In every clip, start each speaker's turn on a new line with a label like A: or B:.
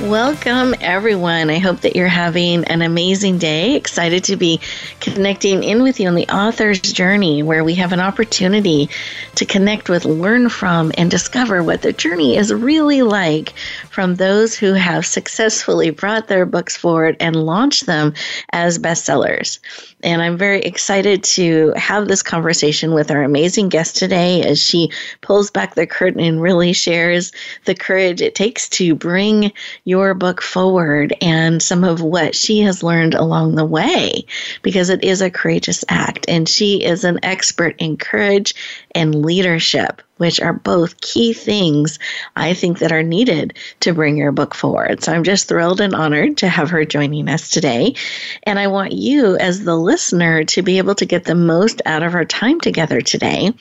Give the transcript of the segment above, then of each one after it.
A: Welcome, everyone. I hope that you're having an amazing day. Excited to be connecting in with you on the author's journey, where we have an opportunity to connect with, learn from, and discover what the journey is really like from those who have successfully brought their books forward and launched them as bestsellers. And I'm very excited to have this conversation with our amazing guest today as she pulls back the curtain and really shares the courage it takes to bring your book forward and some of what she has learned along the way because it is a courageous act. And she is an expert in courage and leadership which are both key things I think that are needed to bring your book forward. So I'm just thrilled and honored to have her joining us today. And I want you, as the listener, to be able to get the most out of our time together today.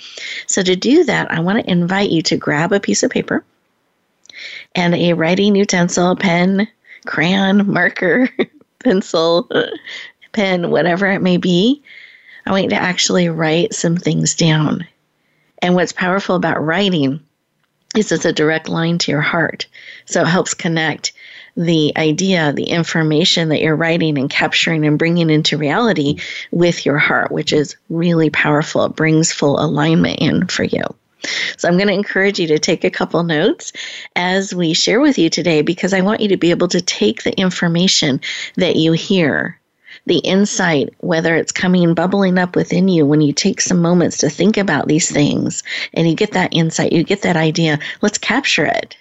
A: So to do that, I want to invite you to grab a piece of paper and a writing utensil, pen, crayon, marker, pencil, pen, whatever it may be. I want you to actually write some things down. And what's powerful about writing is it's a direct line to your heart. So it helps connect the idea, the information that you're writing and capturing and bringing into reality with your heart, which is really powerful. It brings full alignment in for you. So I'm going to encourage you to take a couple notes as we share with you today because I want you to be able to take the information that you hear the insight, whether it's coming bubbling up within you when you take some moments to think about these things and you get that insight, you get that idea, let's capture it.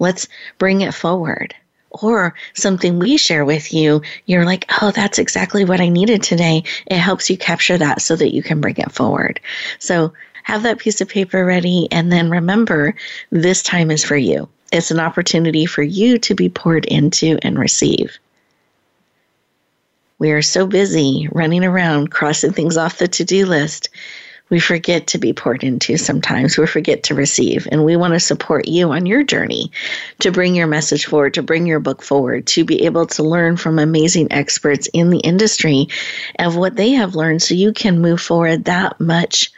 A: Let's bring it forward. Or something we share with you, you're like, oh, that's exactly what I needed today. It helps you capture that so that you can bring it forward. So have that piece of paper ready. And then remember, this time is for you. It's an opportunity for you to be poured into and receive. We are so busy running around, crossing things off the to do list. We forget to be poured into sometimes. We forget to receive. And we want to support you on your journey to bring your message forward, to bring your book forward, to be able to learn from amazing experts in the industry of what they have learned so you can move forward that much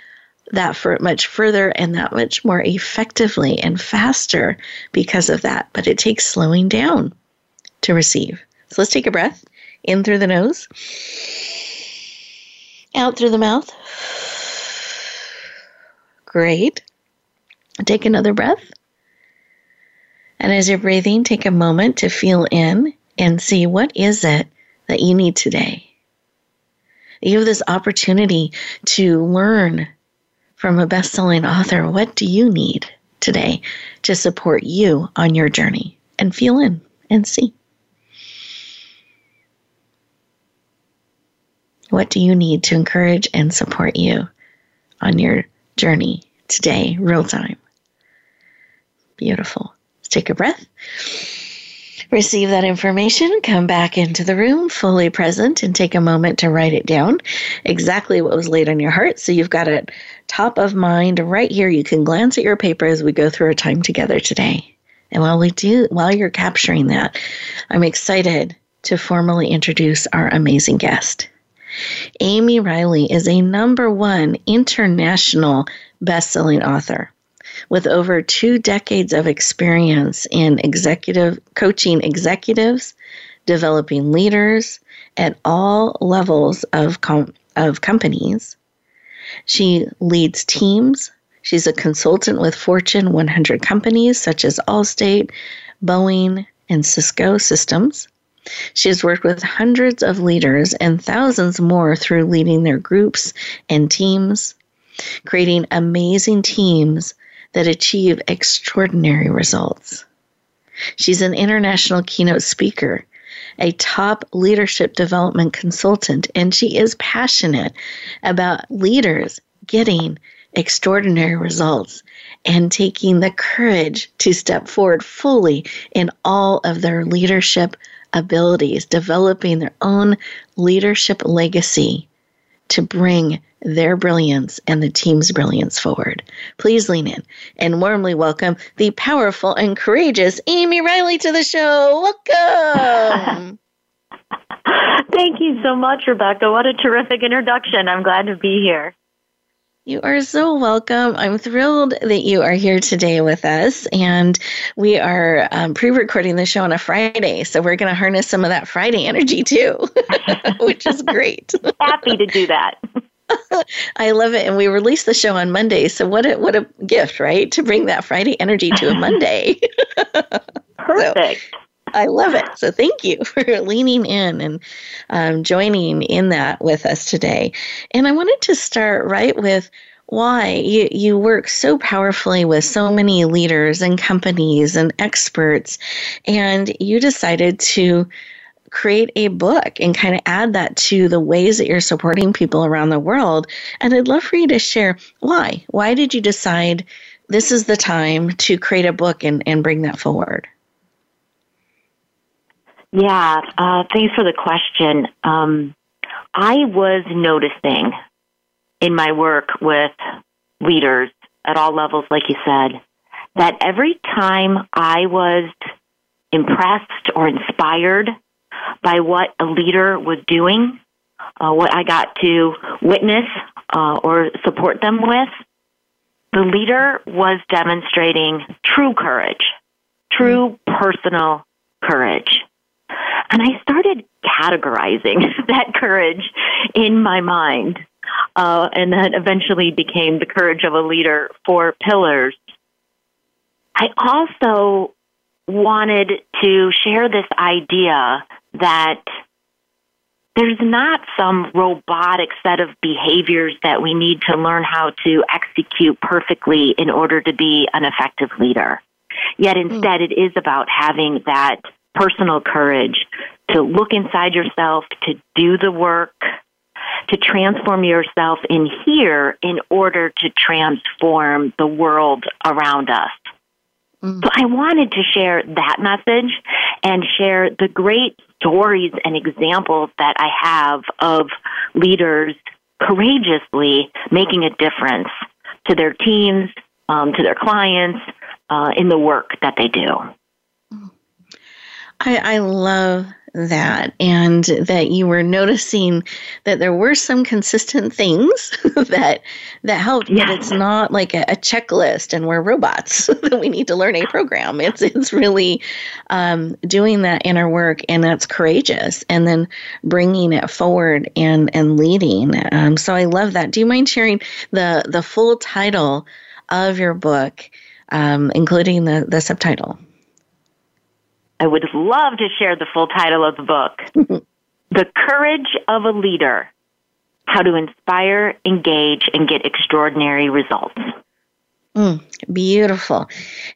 A: that for much further and that much more effectively and faster because of that. But it takes slowing down to receive. So let's take a breath in through the nose, out through the mouth. Great. Take another breath. And as you're breathing, take a moment to feel in and see what is it that you need today. You have this opportunity to learn from a best-selling author. What do you need today to support you on your journey? And feel in and see. What do you need to encourage and support you on your journey today, real time? Beautiful. Take a breath. Receive that information, come back into the room fully present, and take a moment to write it down exactly what was laid on your heart. So you've got it top of mind right here. You can glance at your paper as we go through our time together today. And while we do, while you're capturing that, I'm excited to formally introduce our amazing guest. Amy Riley is a number one international best-selling author with over two decades of experience in executive coaching executives, developing leaders at all levels of com- of companies. She leads teams. She's a consultant with Fortune 100 companies such as Allstate, Boeing, and Cisco Systems. She has worked with hundreds of leaders and thousands more through leading their groups and teams, creating amazing teams that achieve extraordinary results. She's an international keynote speaker, a top leadership development consultant, and she is passionate about leaders getting extraordinary results and taking the courage to step forward fully in all of their leadership abilities, developing their own leadership legacy to bring their brilliance and the team's brilliance forward. Please lean in and warmly welcome the powerful and courageous Amy Riley to the show. Welcome.
B: Thank you so much, Rebecca. What a terrific introduction. I'm glad to be here.
A: You are so welcome. I'm thrilled that you are here today with us. And we are um, pre recording the show on a Friday. So we're going to harness some of that Friday energy too, which is great.
B: Happy to do that.
A: I love it. And we release the show on Monday. So what a, what a gift, right? To bring that Friday energy to a Monday.
B: Perfect.
A: So, I love it. So thank you for leaning in and um, joining in that with us today. And I wanted to start right with why you, you work so powerfully with so many leaders and companies and experts, and you decided to create a book and kind of add that to the ways that you're supporting people around the world. And I'd love for you to share why. Why did you decide this is the time to create a book and, and bring that forward?
B: Yeah, uh, thanks for the question. Um, I was noticing in my work with leaders at all levels, like you said, that every time I was impressed or inspired by what a leader was doing, uh, what I got to witness uh, or support them with, the leader was demonstrating true courage, true personal courage. And I started categorizing that courage in my mind. Uh, and that eventually became the courage of a leader four pillars. I also wanted to share this idea that there's not some robotic set of behaviors that we need to learn how to execute perfectly in order to be an effective leader. Yet hmm. instead, mm. it is about having that personal courage to look inside yourself, to do the work, to transform yourself in here in order to transform the world around us. Mm. So I wanted to share that message and share the great stories and examples that I have of leaders courageously making a difference to their teams, um, to their clients, uh, in the work that they do.
A: I, I love that and that you were noticing that there were some consistent things that that helped yeah. but it's not like a, a, checklist and we're robots that we need to learn a program. It's it's really um, doing that inner work and that's courageous and then bringing it forward and and leading. Um, so i love that. Do you mind sharing the the full title of your book um, including the the subtitle
B: I would love to share the full title of the book The Courage of a Leader How to Inspire, Engage, and Get Extraordinary Results.
A: Mm, beautiful.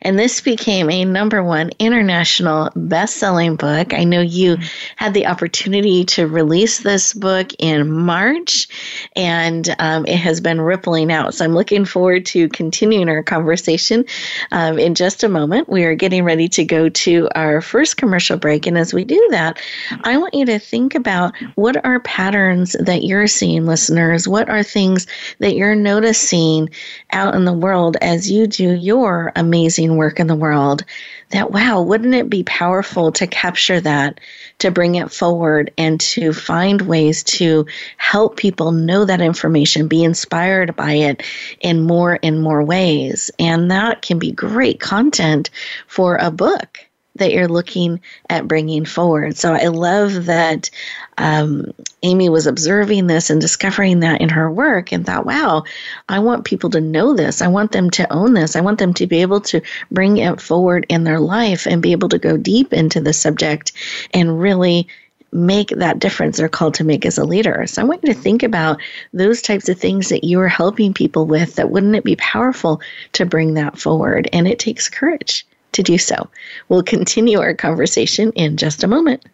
A: And this became a number one international best selling book. I know you had the opportunity to release this book in March, and um, it has been rippling out. So I'm looking forward to continuing our conversation um, in just a moment. We are getting ready to go to our first commercial break. And as we do that, I want you to think about what are patterns that you're seeing, listeners? What are things that you're noticing out in the world? As you do your amazing work in the world, that wow, wouldn't it be powerful to capture that, to bring it forward, and to find ways to help people know that information, be inspired by it in more and more ways? And that can be great content for a book that you're looking at bringing forward. So I love that um, Amy was observing this and discovering that in her work and thought, wow, I want people to know this. I want them to own this. I want them to be able to bring it forward in their life and be able to go deep into the subject and really make that difference they're called to make as a leader. So I want you to think about those types of things that you are helping people with that wouldn't it be powerful to bring that forward? And it takes courage to do so. We'll continue our conversation in just a moment.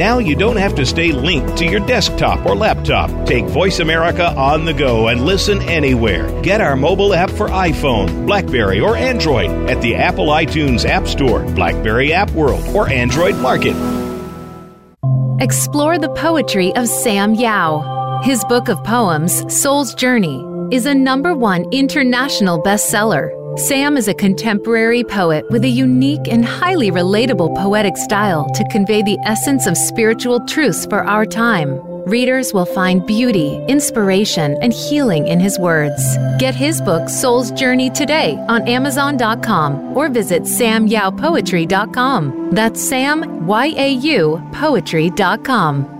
C: Now you don't have to stay linked to your desktop or laptop. Take Voice America on the go and listen anywhere. Get our mobile app for iPhone, Blackberry, or Android at the Apple iTunes App Store, Blackberry App World, or Android Market.
D: Explore the poetry of Sam Yau. His book of poems, Soul's Journey, is a number one international bestseller. Sam is a contemporary poet with a unique and highly relatable poetic style to convey the essence of spiritual truths for our time. Readers will find beauty, inspiration, and healing in his words. Get his book, Soul's Journey, today on Amazon.com or visit samyaupoetry.com. That's Sam, Y A U, poetry.com.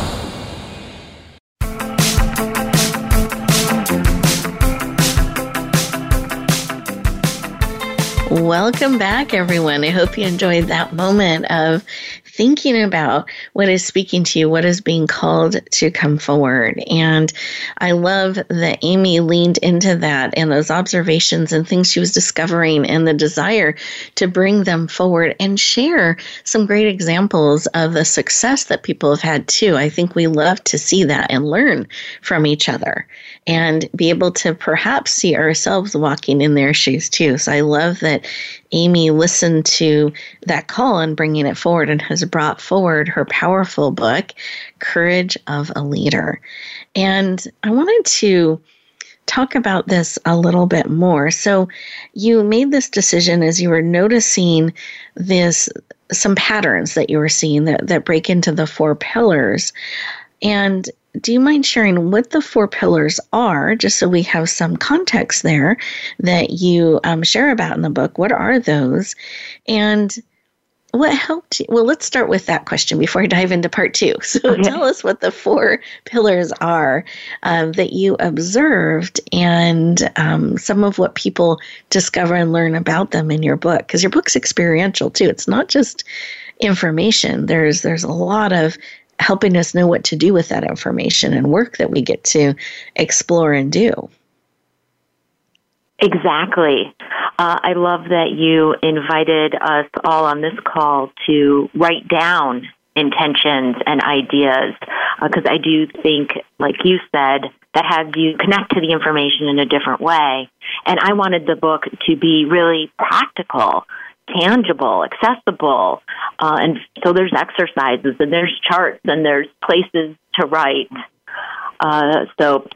A: Welcome back, everyone. I hope you enjoyed that moment of thinking about what is speaking to you, what is being called to come forward. And I love that Amy leaned into that and those observations and things she was discovering and the desire to bring them forward and share some great examples of the success that people have had too. I think we love to see that and learn from each other and be able to perhaps see ourselves walking in their shoes too. So I love that Amy listened to that call and bringing it forward and has brought forward her powerful book, Courage of a Leader. And I wanted to talk about this a little bit more. So you made this decision as you were noticing this some patterns that you were seeing that, that break into the four pillars. And do you mind sharing what the four pillars are, just so we have some context there that you um, share about in the book? What are those? And what helped you? Well, let's start with that question before I dive into part two. So okay. tell us what the four pillars are um, that you observed and um, some of what people discover and learn about them in your book. Because your book's experiential too. It's not just information. There's there's a lot of helping us know what to do with that information and work that we get to explore and do.
B: Exactly. Uh, I love that you invited us all on this call to write down intentions and ideas because uh, I do think, like you said, that has you connect to the information in a different way. And I wanted the book to be really practical tangible, accessible. Uh, and so there's exercises and there's charts and there's places to write. Uh, so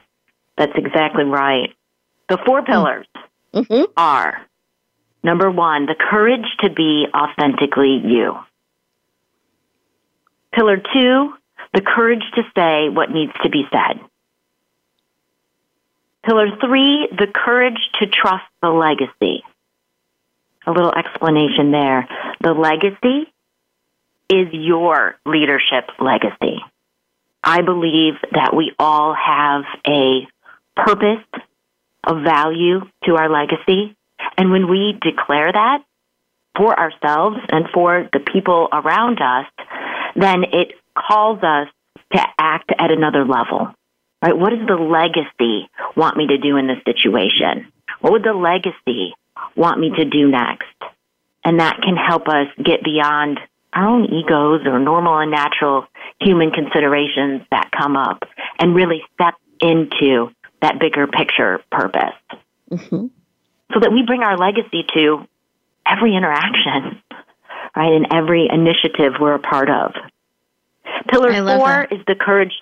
B: that's exactly right. The four mm. pillars mm-hmm. are number one, the courage to be authentically you. Pillar two, the courage to say what needs to be said. Pillar three, the courage to trust the legacy a little explanation there. The legacy is your leadership legacy. I believe that we all have a purpose, a value to our legacy. And when we declare that for ourselves and for the people around us, then it calls us to act at another level. Right? What does the legacy want me to do in this situation? What would the legacy want me to do next. And that can help us get beyond our own egos or normal and natural human considerations that come up and really step into that bigger picture purpose. Mm-hmm. So that we bring our legacy to every interaction, right, and every initiative we're a part of. Pillar four is the courage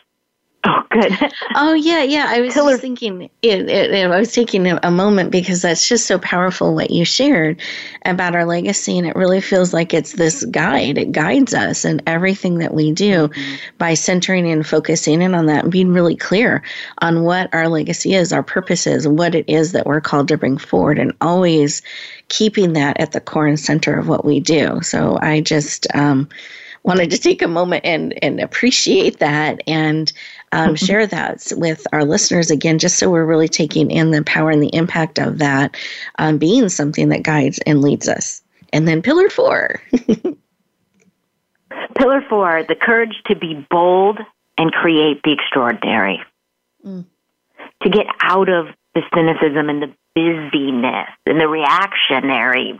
B: Oh, good.
A: oh, yeah, yeah. I was just thinking, it, it, it, I was taking a, a, moment because that's just so powerful what you shared about our legacy. And it really feels like it's this guide. It guides us in everything that we do mm-hmm. by centering and focusing in on that and being really clear on what our legacy is, our purpose is, what it is that we're called to bring forward, and always keeping that at the core and center of what we do. So I just, um, wanted to take a moment and, and appreciate that and um, share that with our listeners again, just so we're really taking in the power and the impact of that um, being something that guides and leads us. And then pillar four.
B: pillar four, the courage to be bold and create the extraordinary. Mm. To get out of the cynicism and the busyness and the reactionary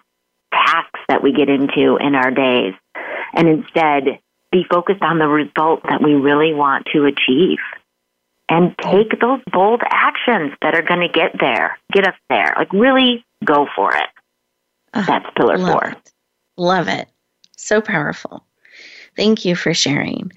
B: tasks that we get into in our days, and instead be focused on the result that we really want to achieve. And take those bold actions that are going to get there, get us there. Like really go for it. Uh, That's pillar
A: love
B: four.
A: It. Love it. So powerful. Thank you for sharing.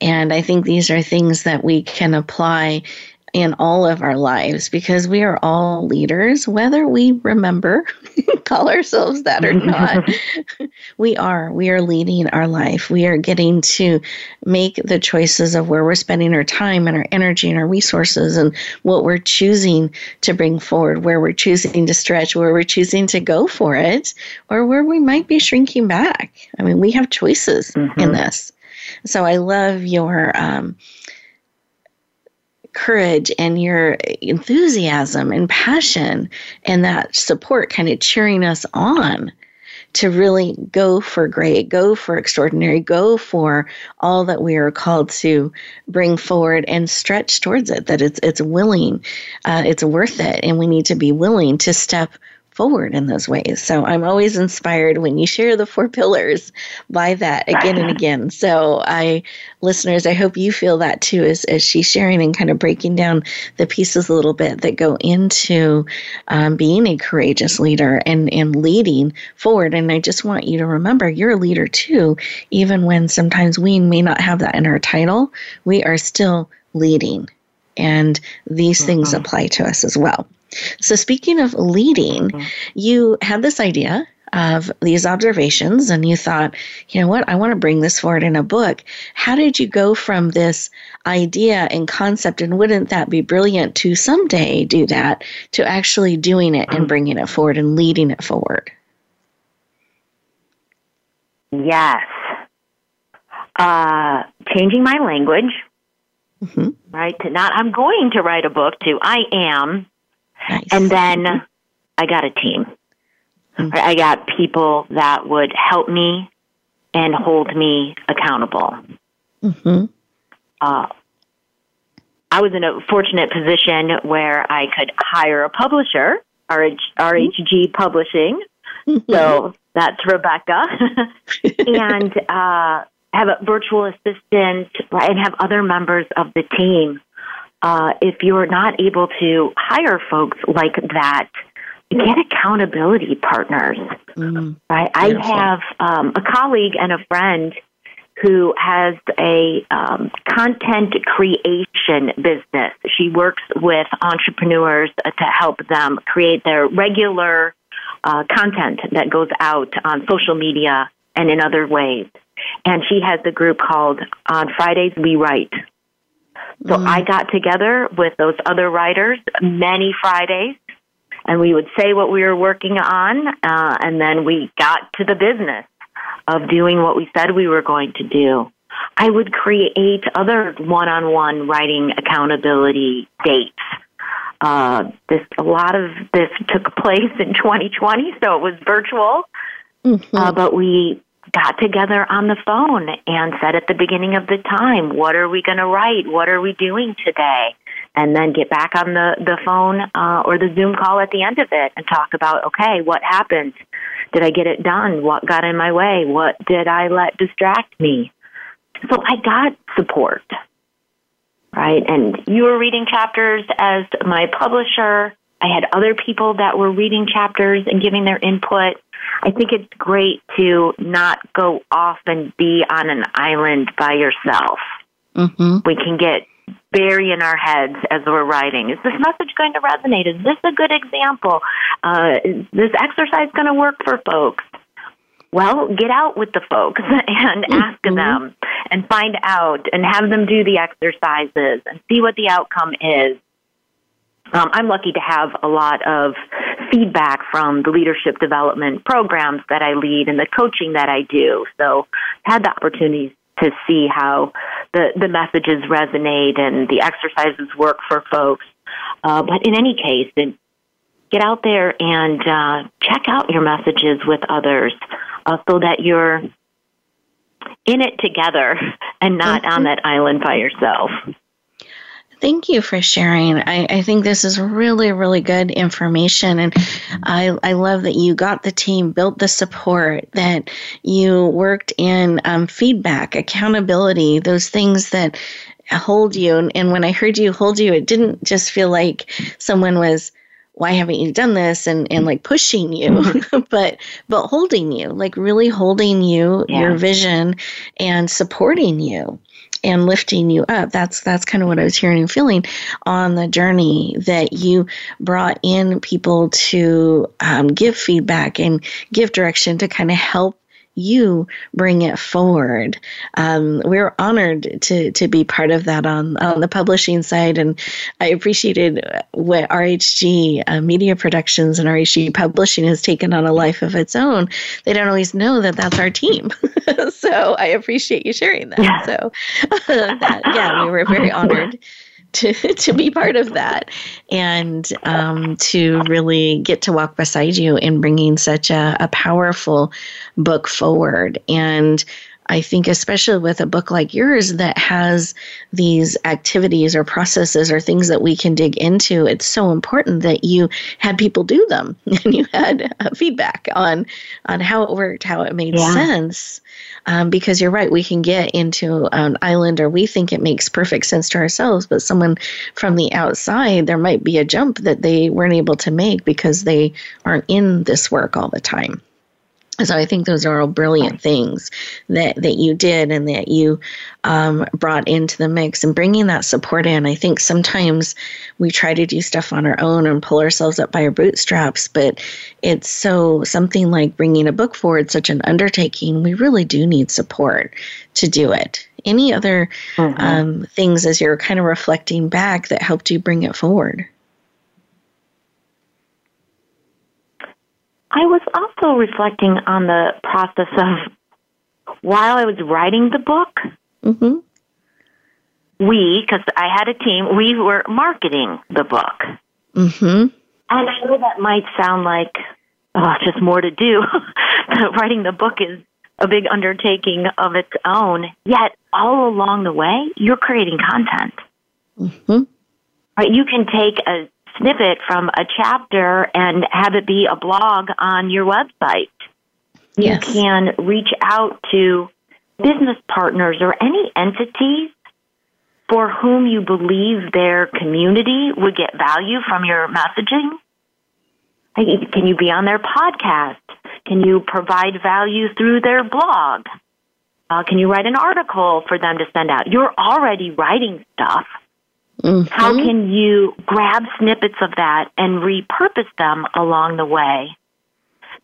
A: And I think these are things that we can apply in all of our lives because we are all leaders, whether we remember, call ourselves that or not. we are. We are leading our life. We are getting to make the choices of where we're spending our time and our energy and our resources and what we're choosing to bring forward, where we're choosing to stretch, where we're choosing to go for it, or where we might be shrinking back. I mean, we have choices mm-hmm. in this. So I love your. Um, courage and your enthusiasm and passion and that support kind of cheering us on to really go for great, go for extraordinary, go for all that we are called to bring forward and stretch towards it. That it's it's willing, uh, it's worth it, and we need to be willing to step forward in those ways. So I'm always inspired when you share the four pillars by that again and again. So I listeners, I hope you feel that too as, as she's sharing and kind of breaking down the pieces a little bit that go into um, being a courageous leader and, and leading forward. And I just want you to remember you're a leader too, even when sometimes we may not have that in our title, we are still leading. And these mm-hmm. things apply to us as well. So, speaking of leading, mm-hmm. you had this idea of these observations and you thought, you know what, I want to bring this forward in a book. How did you go from this idea and concept, and wouldn't that be brilliant to someday do that, to actually doing it and mm-hmm. bringing it forward and leading it forward?
B: Yes. Uh, changing my language, mm-hmm. right? To not, I'm going to write a book, to I am Nice. And then I got a team. Mm-hmm. I got people that would help me and hold me accountable. Mm-hmm. Uh, I was in a fortunate position where I could hire a publisher, RH, RHG Publishing. Mm-hmm. So that's Rebecca. and uh, have a virtual assistant and have other members of the team uh, if you're not able to hire folks like that, get accountability partners. Mm, right? I have um, a colleague and a friend who has a um, content creation business. She works with entrepreneurs to help them create their regular uh, content that goes out on social media and in other ways. And she has a group called On Fridays We Write. So mm. I got together with those other writers many Fridays, and we would say what we were working on, uh, and then we got to the business of doing what we said we were going to do. I would create other one-on-one writing accountability dates. Uh, this a lot of this took place in 2020, so it was virtual. Mm-hmm. Uh, but we got together on the phone and said at the beginning of the time, what are we going to write? What are we doing today? And then get back on the, the phone uh, or the Zoom call at the end of it and talk about, okay, what happened? Did I get it done? What got in my way? What did I let distract me? So I got support, right? And you were reading chapters as my publisher. I had other people that were reading chapters and giving their input. I think it's great to not go off and be on an island by yourself. Mm-hmm. We can get bury in our heads as we're writing. Is this message going to resonate? Is this a good example? Uh, is this exercise going to work for folks? Well, get out with the folks and ask mm-hmm. them and find out and have them do the exercises and see what the outcome is. Um, I'm lucky to have a lot of feedback from the leadership development programs that I lead and the coaching that I do. So had the opportunities to see how the, the messages resonate and the exercises work for folks. Uh, but in any case, get out there and uh, check out your messages with others uh, so that you're in it together and not mm-hmm. on that island by yourself.
A: Thank you for sharing. I, I, think this is really, really good information. And I, I love that you got the team, built the support, that you worked in um, feedback, accountability, those things that hold you. And, and when I heard you hold you, it didn't just feel like someone was why haven't you done this and and like pushing you mm-hmm. but but holding you like really holding you yeah. your vision and supporting you and lifting you up. That's that's kind of what I was hearing and feeling on the journey that you brought in people to um, give feedback and give direction to kind of help you bring it forward. Um, we're honored to to be part of that on on the publishing side, and I appreciated what RHG uh, Media Productions and RHG Publishing has taken on a life of its own. They don't always know that that's our team, so I appreciate you sharing that. Yeah. So, that, yeah, we were very honored to to be part of that and um, to really get to walk beside you in bringing such a, a powerful book forward. And I think, especially with a book like yours that has these activities or processes or things that we can dig into, it's so important that you had people do them. And you had uh, feedback on on how it worked, how it made yeah. sense, um, because you're right, we can get into an island or we think it makes perfect sense to ourselves, but someone from the outside, there might be a jump that they weren't able to make because they aren't in this work all the time. So I think those are all brilliant things that, that you did and that you um, brought into the mix and bringing that support in. I think sometimes we try to do stuff on our own and pull ourselves up by our bootstraps, but it's so something like bringing a book forward, such an undertaking. We really do need support to do it. Any other mm-hmm. um, things as you're kind of reflecting back that helped you bring it forward?
B: I was also reflecting on the process of while I was writing the book. Mm-hmm. We, because I had a team, we were marketing the book. Mm-hmm. And I know that might sound like, oh, just more to do. writing the book is a big undertaking of its own. Yet, all along the way, you're creating content. Mm-hmm. Right? You can take a snippet from a chapter and have it be a blog on your website. Yes. You can reach out to business partners or any entities for whom you believe their community would get value from your messaging. Can you be on their podcast? Can you provide value through their blog? Uh, can you write an article for them to send out? You're already writing stuff. Mm-hmm. How can you grab snippets of that and repurpose them along the way?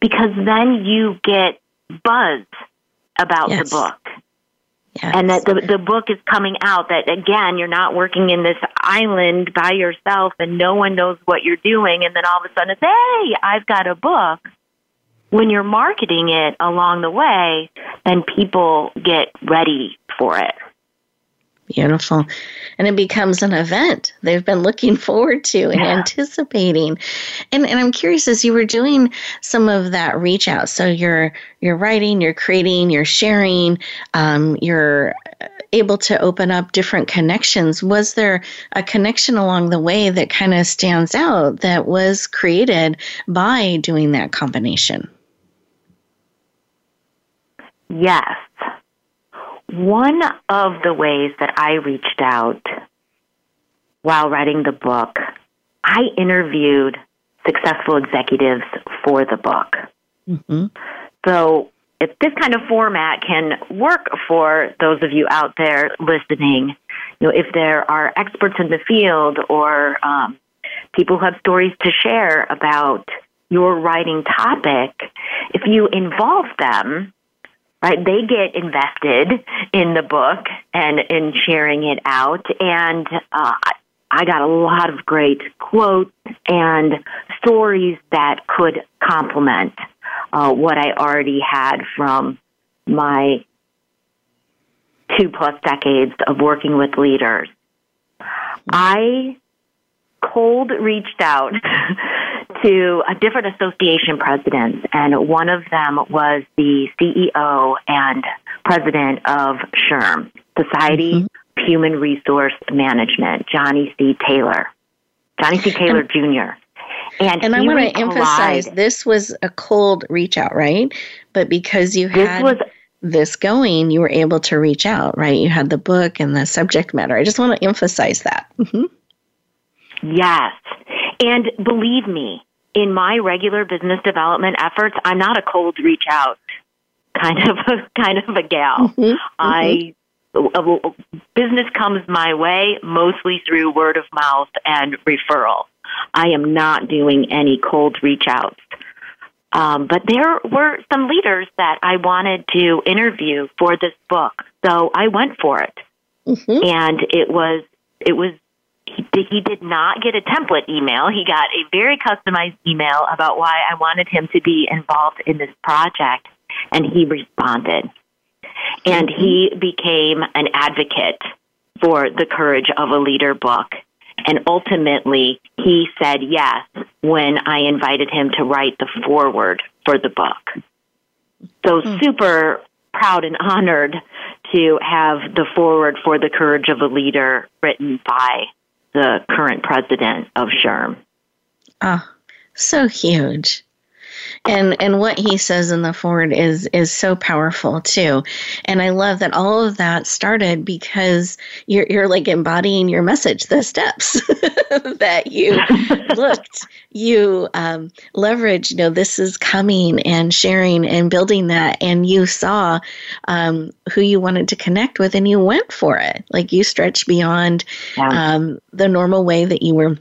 B: Because then you get buzz about yes. the book. Yes. And that the, the book is coming out that again, you're not working in this island by yourself and no one knows what you're doing. And then all of a sudden it's, hey, I've got a book. When you're marketing it along the way, then people get ready for it.
A: Beautiful. And it becomes an event they've been looking forward to and yeah. anticipating. And and I'm curious as you were doing some of that reach out. So you're you're writing, you're creating, you're sharing, um, you're able to open up different connections. Was there a connection along the way that kind of stands out that was created by doing that combination?
B: Yes. One of the ways that I reached out while writing the book, I interviewed successful executives for the book. Mm-hmm. So, if this kind of format can work for those of you out there listening, you know, if there are experts in the field or um, people who have stories to share about your writing topic, if you involve them right? They get invested in the book and in sharing it out. And uh, I got a lot of great quotes and stories that could complement uh, what I already had from my two plus decades of working with leaders, I cold reached out to a different association presidents, and one of them was the CEO and president of SHRM, Society mm-hmm. Human Resource Management, Johnny C. Taylor. Johnny C. Taylor and, Jr.
A: And, and I want to emphasize this was a cold reach out, right? But because you had was, this going, you were able to reach out, right? You had the book and the subject matter. I just want to emphasize that. Mm-hmm.
B: Yes. And believe me, in my regular business development efforts, I'm not a cold reach out kind of a, kind of a gal. Mm-hmm. mm-hmm. I business comes my way mostly through word of mouth and referral. I am not doing any cold reach outs. Um, but there were some leaders that I wanted to interview for this book, so I went for it. Mm-hmm. And it was it was he did, he did not get a template email. He got a very customized email about why I wanted him to be involved in this project, and he responded. And he became an advocate for the Courage of a Leader book. And ultimately, he said yes when I invited him to write the foreword for the book. So, mm. super proud and honored to have the foreword for The Courage of a Leader written by the current president of SHRM.
A: Oh, ah, so huge and and what he says in the foreword is is so powerful too. And i love that all of that started because you're you're like embodying your message the steps that you looked you um, leverage you know this is coming and sharing and building that. And you saw um, who you wanted to connect with and you went for it. Like you stretched beyond yeah. um, the normal way that you were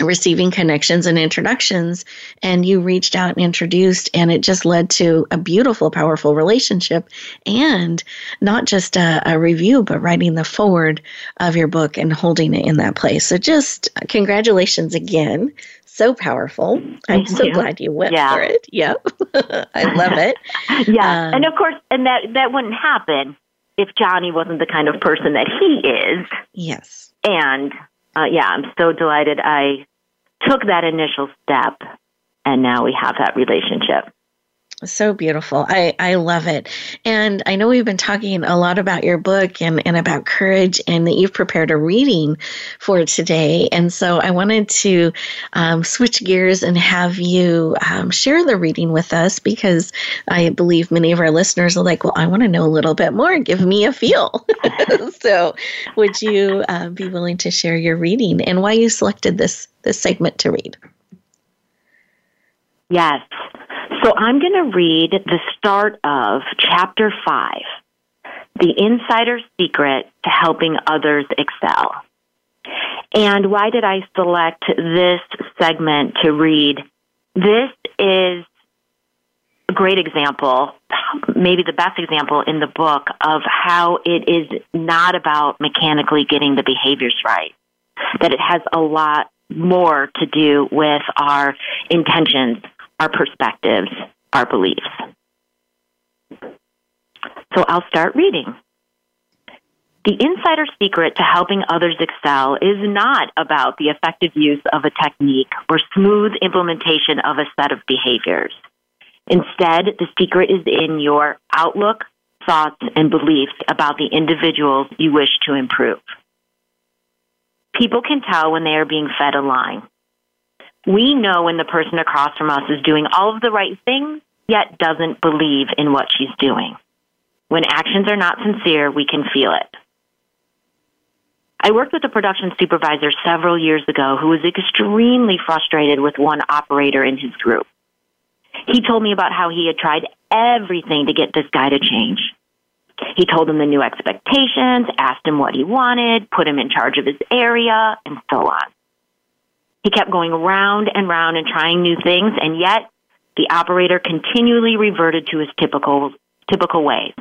A: receiving connections and introductions and you reached out and introduced and it just led to a beautiful powerful relationship and not just a, a, review but writing the forward of your book and holding it in that place. So just congratulations again. So powerful. I'm Thank so you. glad you went yeah. for it. Yep. I love it.
B: Yeah um, and of course and that that wouldn't happen if johnny wasn't the kind of person that he is.
A: Yes.
B: And uh, yeah, I'm so delighted I took that initial step and now we have that relationship.
A: So beautiful. I, I love it. And I know we've been talking a lot about your book and, and about courage and that you've prepared a reading for today. And so I wanted to um, switch gears and have you um, share the reading with us because I believe many of our listeners are like, well, I want to know a little bit more. Give me a feel. so would you uh, be willing to share your reading and why you selected this, this segment to read?
B: Yes. So I'm going to read the start of chapter five The Insider's Secret to Helping Others Excel. And why did I select this segment to read? This is a great example, maybe the best example in the book of how it is not about mechanically getting the behaviors right, that it has a lot more to do with our intentions our perspectives, our beliefs. So I'll start reading. The insider secret to helping others excel is not about the effective use of a technique or smooth implementation of a set of behaviors. Instead, the secret is in your outlook, thoughts, and beliefs about the individuals you wish to improve. People can tell when they are being fed a line. We know when the person across from us is doing all of the right things, yet doesn't believe in what she's doing. When actions are not sincere, we can feel it. I worked with a production supervisor several years ago who was extremely frustrated with one operator in his group. He told me about how he had tried everything to get this guy to change. He told him the new expectations, asked him what he wanted, put him in charge of his area, and so on. He kept going round and round and trying new things, and yet the operator continually reverted to his typical, typical ways.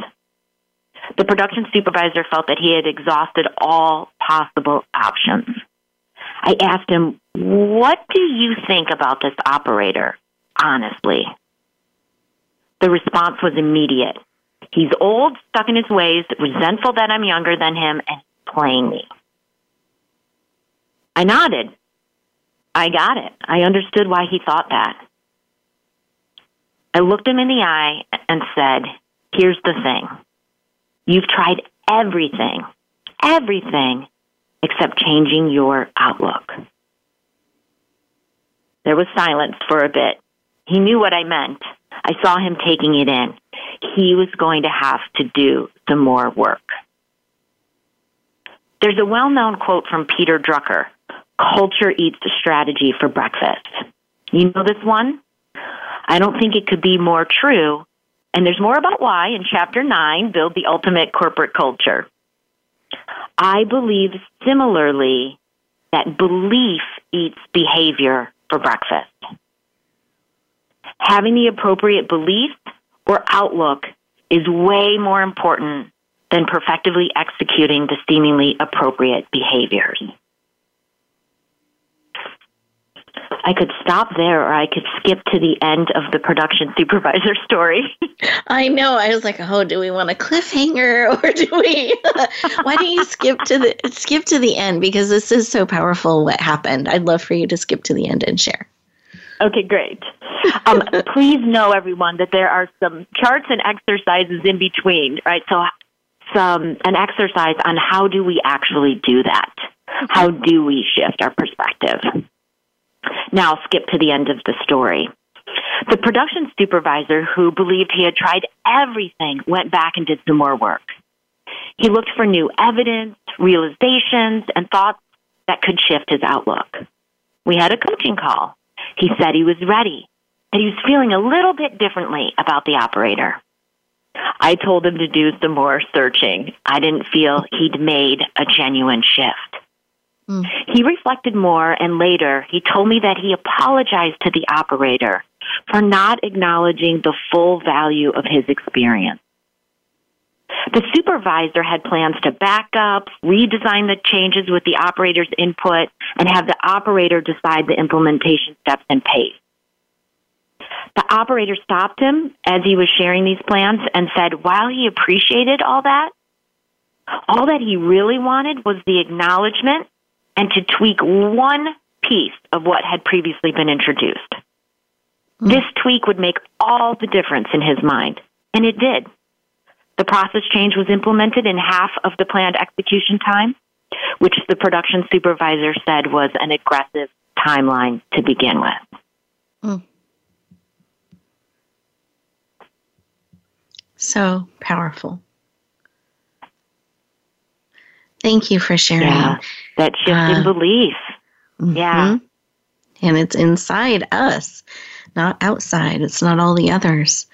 B: The production supervisor felt that he had exhausted all possible options. I asked him, What do you think about this operator, honestly? The response was immediate. He's old, stuck in his ways, resentful that I'm younger than him, and playing me. I nodded. I got it. I understood why he thought that. I looked him in the eye and said, Here's the thing. You've tried everything, everything except changing your outlook. There was silence for a bit. He knew what I meant. I saw him taking it in. He was going to have to do some more work. There's a well known quote from Peter Drucker Culture eats strategy for breakfast. You know this one? I don't think it could be more true. And there's more about why in chapter 9 Build the Ultimate Corporate Culture. I believe similarly that belief eats behavior for breakfast. Having the appropriate belief or outlook is way more important than perfectively executing the seemingly appropriate behaviors. I could stop there or I could skip to the end of the production supervisor story.
A: I know. I was like, "Oh, do we want a cliffhanger or do we Why don't you skip to the skip to the end because this is so powerful what happened. I'd love for you to skip to the end and share.
B: Okay, great. Um, please know, everyone, that there are some charts and exercises in between, right? So, some an exercise on how do we actually do that? How do we shift our perspective? Now, skip to the end of the story. The production supervisor, who believed he had tried everything, went back and did some more work. He looked for new evidence, realizations, and thoughts that could shift his outlook. We had a coaching call. He said he was ready, that he was feeling a little bit differently about the operator. I told him to do some more searching. I didn't feel he'd made a genuine shift. Mm. He reflected more and later he told me that he apologized to the operator for not acknowledging the full value of his experience. The supervisor had plans to back up, redesign the changes with the operator's input, and have the operator decide the implementation steps and pace. The operator stopped him as he was sharing these plans and said while he appreciated all that, all that he really wanted was the acknowledgement and to tweak one piece of what had previously been introduced. Mm. This tweak would make all the difference in his mind, and it did. The process change was implemented in half of the planned execution time, which the production supervisor said was an aggressive timeline to begin with. Mm.
A: So powerful. Thank you for sharing.
B: Yeah, that shift uh, in belief. Mm-hmm. Yeah.
A: And it's inside us, not outside. It's not all the others.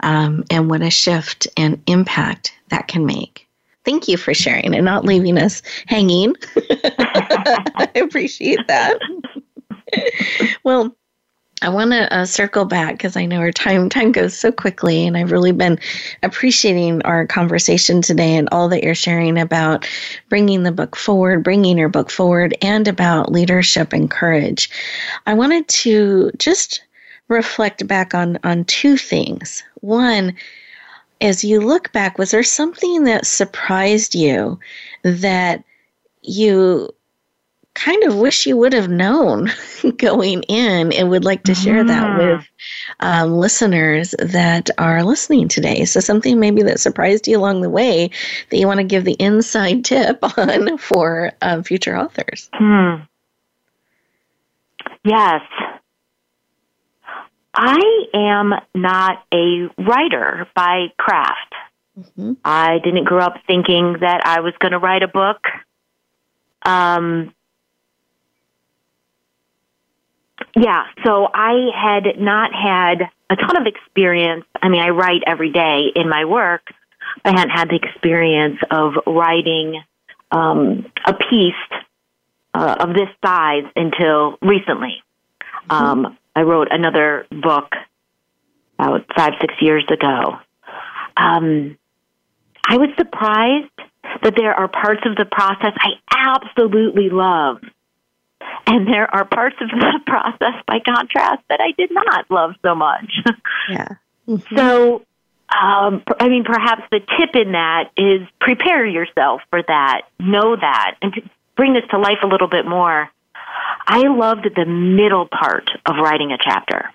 A: Um, and what a shift and impact that can make. Thank you for sharing and not leaving us hanging. I appreciate that. well, I want to uh, circle back because I know our time time goes so quickly, and I've really been appreciating our conversation today and all that you're sharing about bringing the book forward, bringing your book forward, and about leadership and courage. I wanted to just reflect back on on two things. One, as you look back, was there something that surprised you that you kind of wish you would have known going in and would like to share that mm-hmm. with um, listeners that are listening today. So, something maybe that surprised you along the way that you want to give the inside tip on for um, future authors.
B: Hmm. Yes. I am not a writer by craft. Mm-hmm. I didn't grow up thinking that I was going to write a book. Um, yeah, so I had not had a ton of experience. I mean, I write every day in my work. I hadn't had the experience of writing um, a piece uh, of this size until recently. Mm-hmm. Um, I wrote another book about five, six years ago. Um, I was surprised that there are parts of the process I absolutely love and there are parts of the process, by contrast, that I did not love so much.
A: Yeah.
B: Mm-hmm. So um, I mean, perhaps the tip in that is prepare yourself for that, know that, and to bring this to life a little bit more. I loved the middle part of writing a chapter.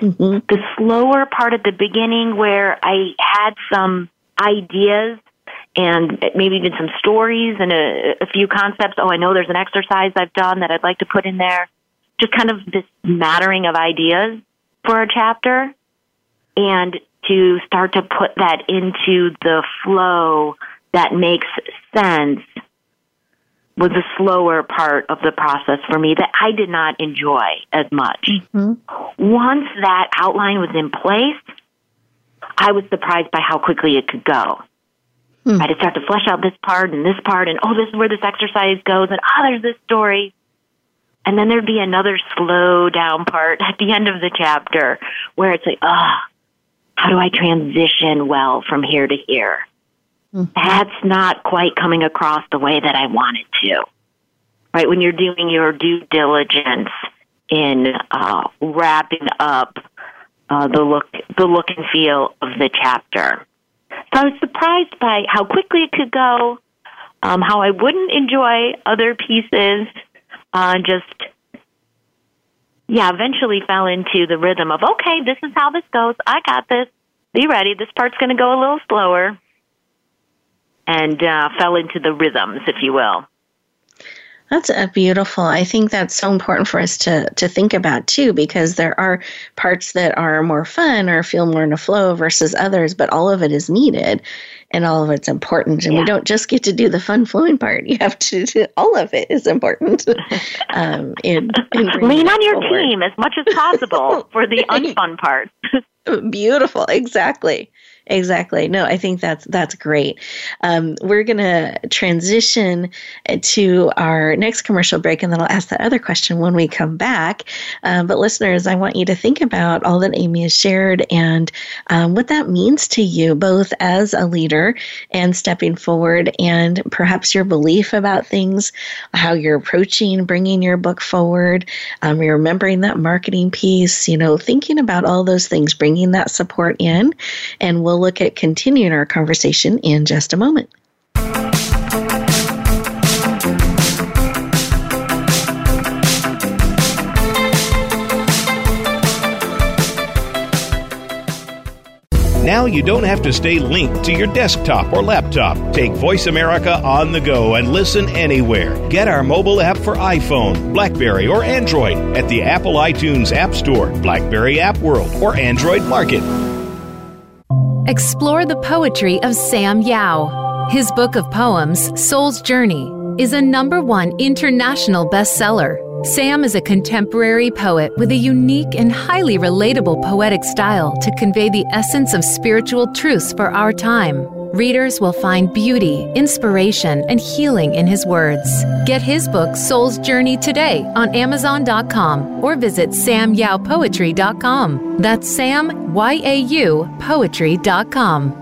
B: Mm-hmm. The slower part at the beginning where I had some ideas and maybe even some stories and a, a few concepts. Oh, I know there's an exercise I've done that I'd like to put in there. Just kind of this mattering of ideas for a chapter and to start to put that into the flow that makes sense was a slower part of the process for me that I did not enjoy as much. Mm-hmm. Once that outline was in place, I was surprised by how quickly it could go. Hmm. I had to start to flesh out this part and this part, and oh, this is where this exercise goes, and oh, there's this story. And then there'd be another slow down part at the end of the chapter where it's like, ah, oh, how do I transition well from here to here? Mm-hmm. That's not quite coming across the way that I want it to. Right? When you're doing your due diligence in uh, wrapping up uh, the look, the look and feel of the chapter. I was surprised by how quickly it could go, um, how I wouldn't enjoy other pieces, uh, just yeah, eventually fell into the rhythm of, okay, this is how this goes. I got this. Be ready. This part's going to go a little slower. And uh, fell into the rhythms, if you will.
A: That's a beautiful. I think that's so important for us to to think about too, because there are parts that are more fun or feel more in a flow versus others, but all of it is needed and all of it's important. And yeah. we don't just get to do the fun flowing part. You have to do all of it is important.
B: um, in, in Lean on your forward. team as much as possible for the unfun part.
A: Beautiful, exactly. Exactly. No, I think that's that's great. Um, we're to transition to our next commercial break, and then I'll ask that other question when we come back. Um, but listeners, I want you to think about all that Amy has shared and um, what that means to you, both as a leader and stepping forward, and perhaps your belief about things, how you're approaching bringing your book forward. Um, remembering that marketing piece. You know, thinking about all those things, bringing that support in, and we'll we'll look at continuing our conversation in just a moment.
C: Now you don't have to stay linked to your desktop or laptop. Take Voice America on the go and listen anywhere. Get our mobile app for iPhone, Blackberry, or Android at the Apple iTunes App Store, Blackberry App World, or Android Market.
D: Explore the poetry of Sam Yau. His book of poems, Soul's Journey, is a number one international bestseller. Sam is a contemporary poet with a unique and highly relatable poetic style to convey the essence of spiritual truths for our time. Readers will find beauty, inspiration, and healing in his words. Get his book, Soul's Journey, today on Amazon.com or visit samyaupoetry.com. That's Sam, Y A U, poetry.com.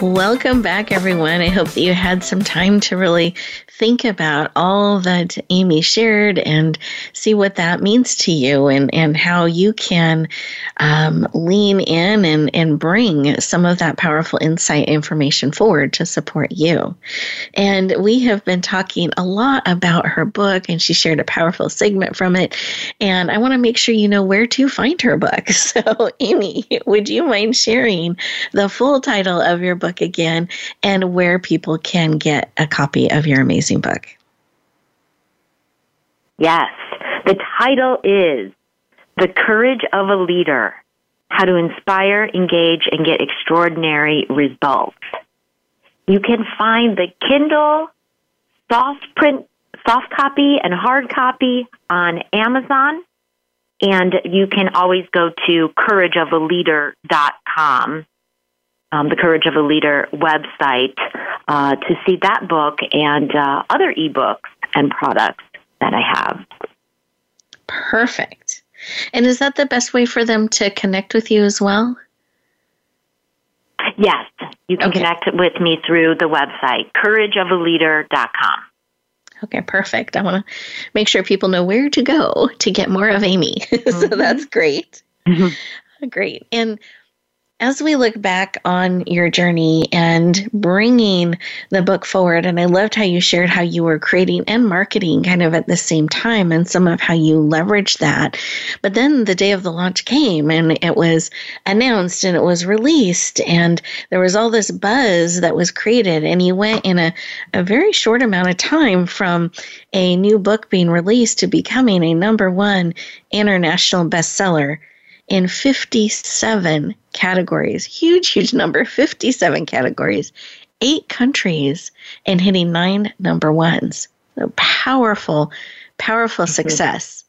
A: Welcome back, everyone. I hope that you had some time to really think about all that Amy shared and see what that means to you and, and how you can um, lean in and, and bring some of that powerful insight information forward to support you. And we have been talking a lot about her book, and she shared a powerful segment from it. And I want to make sure you know where to find her book. So, Amy, would you mind sharing the full title of your book again and where people can get a copy of your amazing? amazing book.
B: Yes. The title is The Courage of a Leader How to Inspire, Engage, and Get Extraordinary Results. You can find the Kindle soft print soft copy and hard copy on Amazon. And you can always go to courageofaleader.com, um, the Courage of a Leader website, uh, to see that book and uh, other ebooks and products that I have.
A: Perfect. And is that the best way for them to connect with you as well?
B: Yes, you can okay. connect with me through the website, courageofaleader.com.
A: Okay, perfect. I want to make sure people know where to go to get more of Amy. Mm-hmm. so that's great. Mm-hmm. Great. And as we look back on your journey and bringing the book forward, and I loved how you shared how you were creating and marketing kind of at the same time and some of how you leveraged that. But then the day of the launch came and it was announced and it was released, and there was all this buzz that was created. And you went in a, a very short amount of time from a new book being released to becoming a number one international bestseller in 57 categories. Huge, huge number 57 categories, eight countries, and hitting nine number ones. A powerful, powerful mm-hmm. success.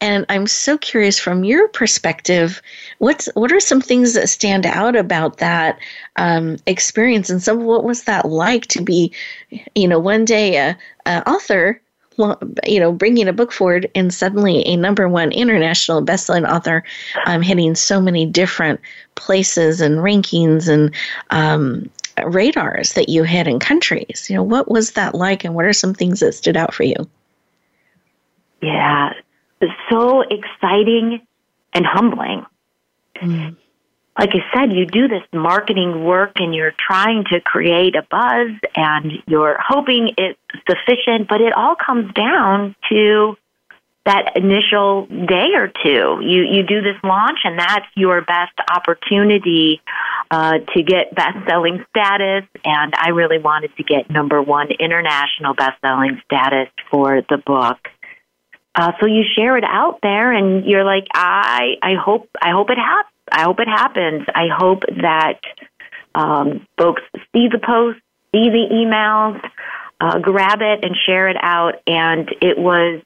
A: And I'm so curious from your perspective, what's what are some things that stand out about that um, experience, and some what was that like to be, you know, one day a, a author you know, bringing a book forward and suddenly a number one international bestselling author, um, hitting so many different places and rankings and um, radars that you hit in countries. You know, what was that like, and what are some things that stood out for you?
B: Yeah, so exciting and humbling. Mm like I said, you do this marketing work and you're trying to create a buzz and you're hoping it's sufficient, but it all comes down to that initial day or two. You you do this launch and that's your best opportunity uh, to get best selling status. And I really wanted to get number one international best selling status for the book. Uh, so you share it out there, and you're like, I I hope I hope it happens. I hope it happens. I hope that um, folks see the post, see the emails, uh, grab it and share it out. And it was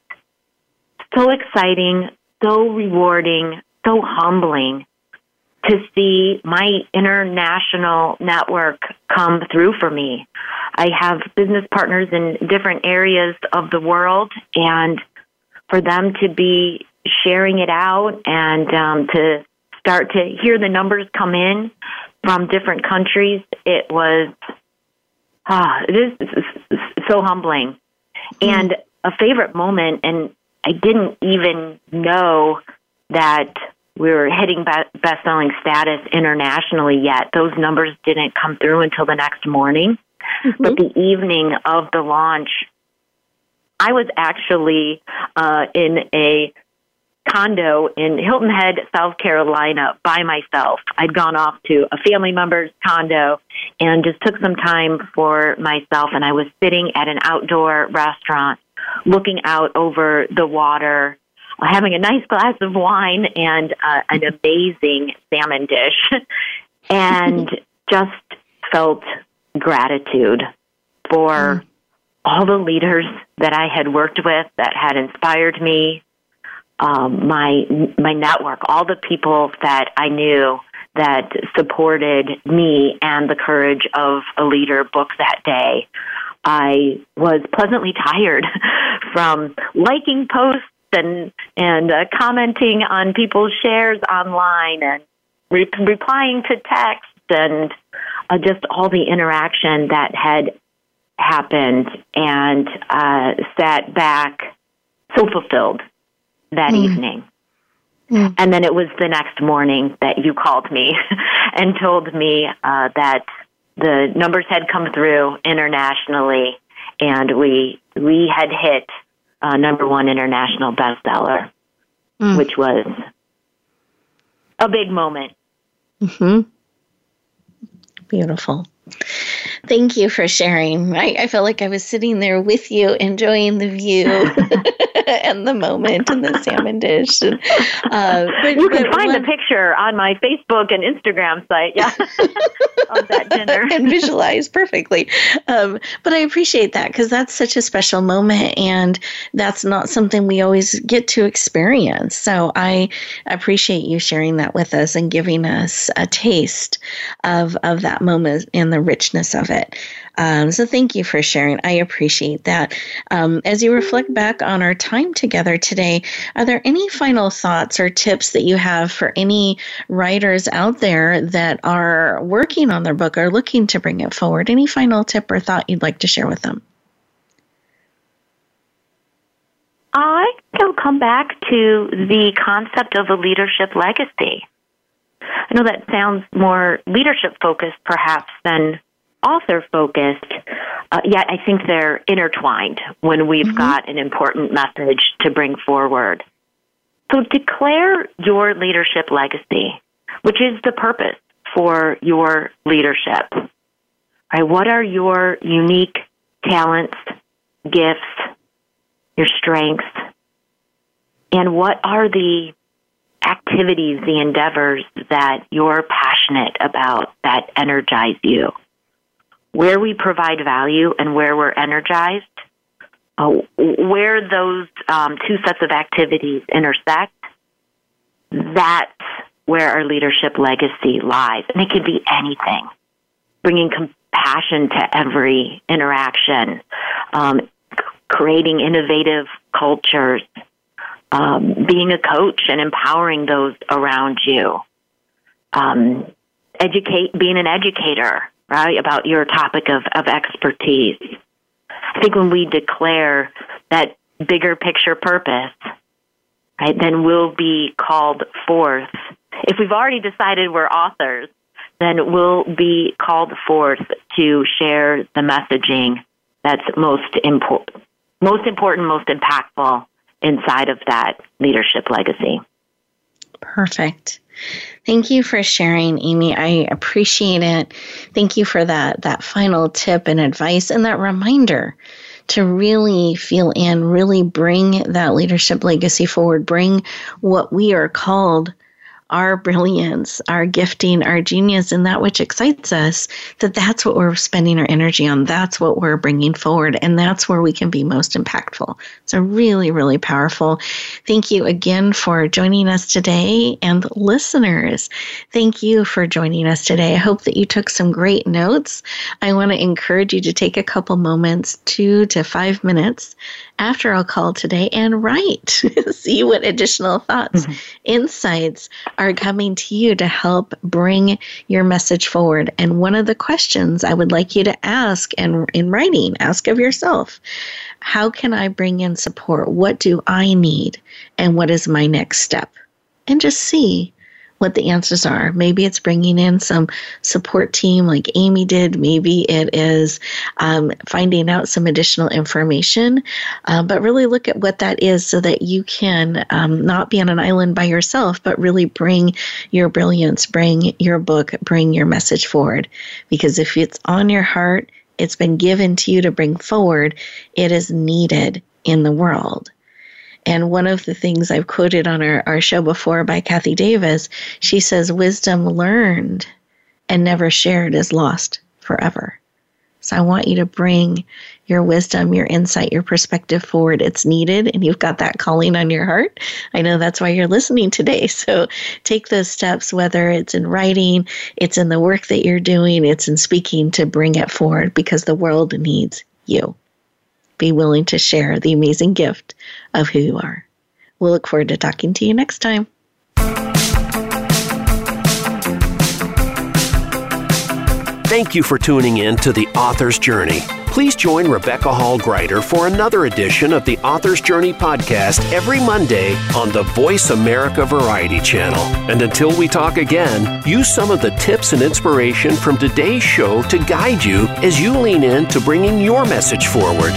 B: so exciting, so rewarding, so humbling to see my international network come through for me. I have business partners in different areas of the world, and for them to be sharing it out and um, to start to hear the numbers come in from different countries, it was ah, it is so humbling. Mm-hmm. And a favorite moment, and I didn't even know that we were hitting best selling status internationally yet. Those numbers didn't come through until the next morning. Mm-hmm. But the evening of the launch, I was actually uh, in a condo in Hilton Head, South Carolina by myself. I'd gone off to a family member's condo and just took some time for myself and I was sitting at an outdoor restaurant looking out over the water having a nice glass of wine and uh, an amazing salmon dish and just felt gratitude for mm. all the leaders that I had worked with that had inspired me um, my my network, all the people that I knew that supported me and the courage of a leader book that day. I was pleasantly tired from liking posts and and uh, commenting on people's shares online and re- replying to texts and uh, just all the interaction that had happened and uh, sat back so fulfilled that mm. evening. Mm. And then it was the next morning that you called me and told me uh, that the numbers had come through internationally, and we we had hit uh, number one international bestseller, mm. which was a big moment.
A: hmm Beautiful. Thank you for sharing. I, I felt like I was sitting there with you, enjoying the view and the moment and the salmon dish. And,
B: uh, but, you can find one, the picture on my Facebook and Instagram site. Yeah, of that dinner
A: and visualize perfectly. Um, but I appreciate that because that's such a special moment, and that's not something we always get to experience. So I appreciate you sharing that with us and giving us a taste of of that moment and the richness of it. Um, so thank you for sharing. I appreciate that. Um, as you reflect back on our time together today, are there any final thoughts or tips that you have for any writers out there that are working on their book or looking to bring it forward? Any final tip or thought you'd like to share with them?
B: I will come back to the concept of a leadership legacy. I know that sounds more leadership focused perhaps than author focused, uh, yet I think they're intertwined when we've mm-hmm. got an important message to bring forward. So declare your leadership legacy, which is the purpose for your leadership. Right? What are your unique talents, gifts, your strengths, and what are the activities, the endeavors that you're passionate about that energize you? Where we provide value and where we're energized, uh, where those um, two sets of activities intersect, that's where our leadership legacy lies. And it could be anything. Bringing compassion to every interaction, um, creating innovative cultures, um, being a coach and empowering those around you, um, educate, being an educator, right, about your topic of, of expertise. I think when we declare that bigger picture purpose, right, then we'll be called forth. If we've already decided we're authors, then we'll be called forth to share the messaging that's most important, most important, most impactful inside of that leadership legacy.
A: Perfect. Thank you for sharing, Amy. I appreciate it. Thank you for that that final tip and advice and that reminder to really feel in, really bring that leadership legacy forward, bring what we are called our brilliance, our gifting, our genius, and that which excites us, that that's what we're spending our energy on. That's what we're bringing forward. And that's where we can be most impactful. So, really, really powerful. Thank you again for joining us today. And listeners, thank you for joining us today. I hope that you took some great notes. I want to encourage you to take a couple moments, two to five minutes after our call today and write. See what additional thoughts, mm-hmm. insights are coming to you to help bring your message forward. And one of the questions I would like you to ask and in writing, ask of yourself, how can I bring in support? What do I need? And what is my next step? And just see what the answers are. Maybe it's bringing in some support team like Amy did. Maybe it is um, finding out some additional information. Uh, but really look at what that is so that you can um, not be on an island by yourself, but really bring your brilliance, bring your book, bring your message forward. Because if it's on your heart, it's been given to you to bring forward, it is needed in the world. And one of the things I've quoted on our, our show before by Kathy Davis, she says, Wisdom learned and never shared is lost forever. So I want you to bring your wisdom, your insight, your perspective forward. It's needed, and you've got that calling on your heart. I know that's why you're listening today. So take those steps, whether it's in writing, it's in the work that you're doing, it's in speaking to bring it forward because the world needs you be willing to share the amazing gift of who you are. We'll look forward to talking to you next time.
E: Thank you for tuning in to The Author's Journey. Please join Rebecca Hall Gruyter for another edition of the Author's Journey podcast every Monday on the Voice America Variety Channel. And until we talk again, use some of the tips and inspiration from today's show to guide you as you lean in to bringing your message forward.